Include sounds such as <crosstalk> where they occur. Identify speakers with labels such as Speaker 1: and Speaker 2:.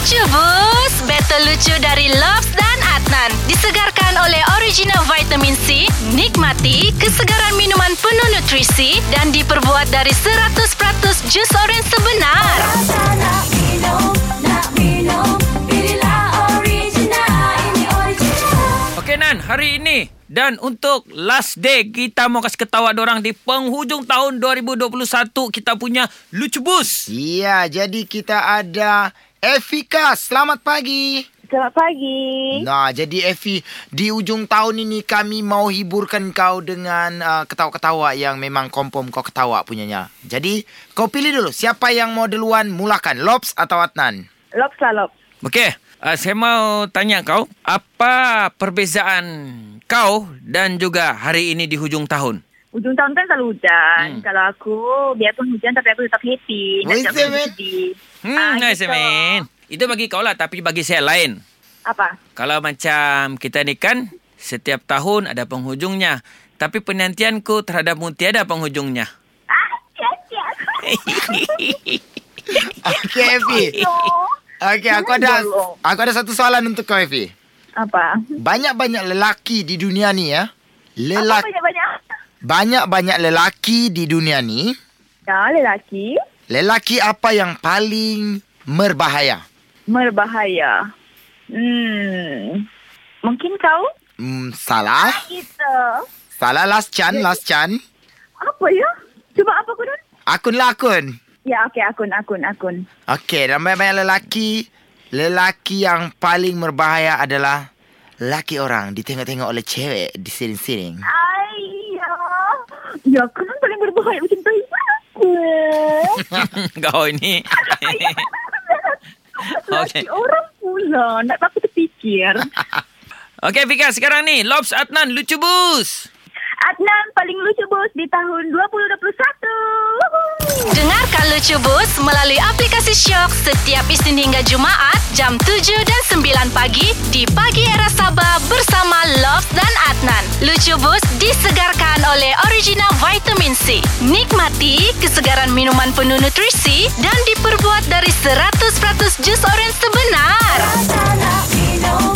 Speaker 1: Lucu bus Battle lucu dari Lobs dan Adnan Disegarkan oleh original vitamin C Nikmati kesegaran minuman penuh nutrisi Dan diperbuat dari 100% jus oren sebenar
Speaker 2: Rasa nak minum, nak minum Pilihlah original, ini original
Speaker 3: Okey Nan, hari ini dan untuk last day kita mau kasih ketawa orang di penghujung tahun 2021 kita punya lucu bus.
Speaker 4: Ya, jadi kita ada Efika. Selamat pagi.
Speaker 5: Selamat pagi.
Speaker 4: Nah, jadi Efi, di ujung tahun ini kami mau hiburkan kau dengan uh, ketawa-ketawa yang memang kompom kau ketawa punyanya. Jadi, kau pilih dulu siapa yang mau duluan mulakan, Lobs atau Adnan?
Speaker 5: Lops lah Lops.
Speaker 3: Okey, uh, saya mau tanya kau, apa perbezaan kau dan juga hari ini di hujung tahun?
Speaker 5: Ujung tahun kan selalu hujan.
Speaker 3: Hmm.
Speaker 5: Kalau aku, biarpun hujan tapi aku tetap happy. Nak
Speaker 4: Semen.
Speaker 5: sedih.
Speaker 3: Hmm,
Speaker 5: Ah,
Speaker 3: nice
Speaker 5: gitu.
Speaker 3: man. Itu bagi kau lah tapi bagi saya lain.
Speaker 5: Apa?
Speaker 3: Kalau macam kita ni kan setiap tahun ada penghujungnya. Tapi penantianku terhadapmu tiada penghujungnya.
Speaker 5: Ah, siap-siap. <laughs>
Speaker 4: Okey, Efi. Okey, aku ada aku ada satu soalan untuk kau, Efi.
Speaker 5: Apa?
Speaker 4: Banyak-banyak lelaki di dunia ni ya.
Speaker 5: Apa
Speaker 4: Lelaki
Speaker 5: banyak-banyak?
Speaker 4: Banyak-banyak lelaki di dunia ni.
Speaker 5: Ya, lelaki.
Speaker 4: Lelaki apa yang paling berbahaya?
Speaker 5: Berbahaya. Hmm. Mungkin kau?
Speaker 4: Hmm, salah.
Speaker 5: Kita.
Speaker 4: Salah last chan, last chan.
Speaker 5: Apa ya? Cuba apa dulu?
Speaker 4: Akun lah akun.
Speaker 5: Ya, okey. Akun, akun, akun.
Speaker 4: Okey, dan banyak-banyak lelaki. Lelaki yang paling berbahaya adalah lelaki orang ditengok-tengok oleh cewek di siring-siring.
Speaker 5: Ayah. Ya, kan paling berbahaya macam tu. Aku. <laughs>
Speaker 3: kau ini. <laughs> Okey.
Speaker 5: Orang pula. Nak apa terfikir. <laughs>
Speaker 3: Okey Fika, sekarang ni Lobs Adnan lucu bus.
Speaker 5: Adnan paling lucu bos di tahun 2021.
Speaker 1: Dengarkan Lucu Bus melalui aplikasi Shock setiap Isnin hingga Jumaat jam 7 dan 9 pagi di Pagi Era Sabah bersama Lobs dan Adnan. Lucu Bus disegarkan oleh original vitamin C. Nikmati kesegaran minuman penuh nutrisi dan diperbuat dari 100% jus oren sebenar.
Speaker 2: Rasa nak minum,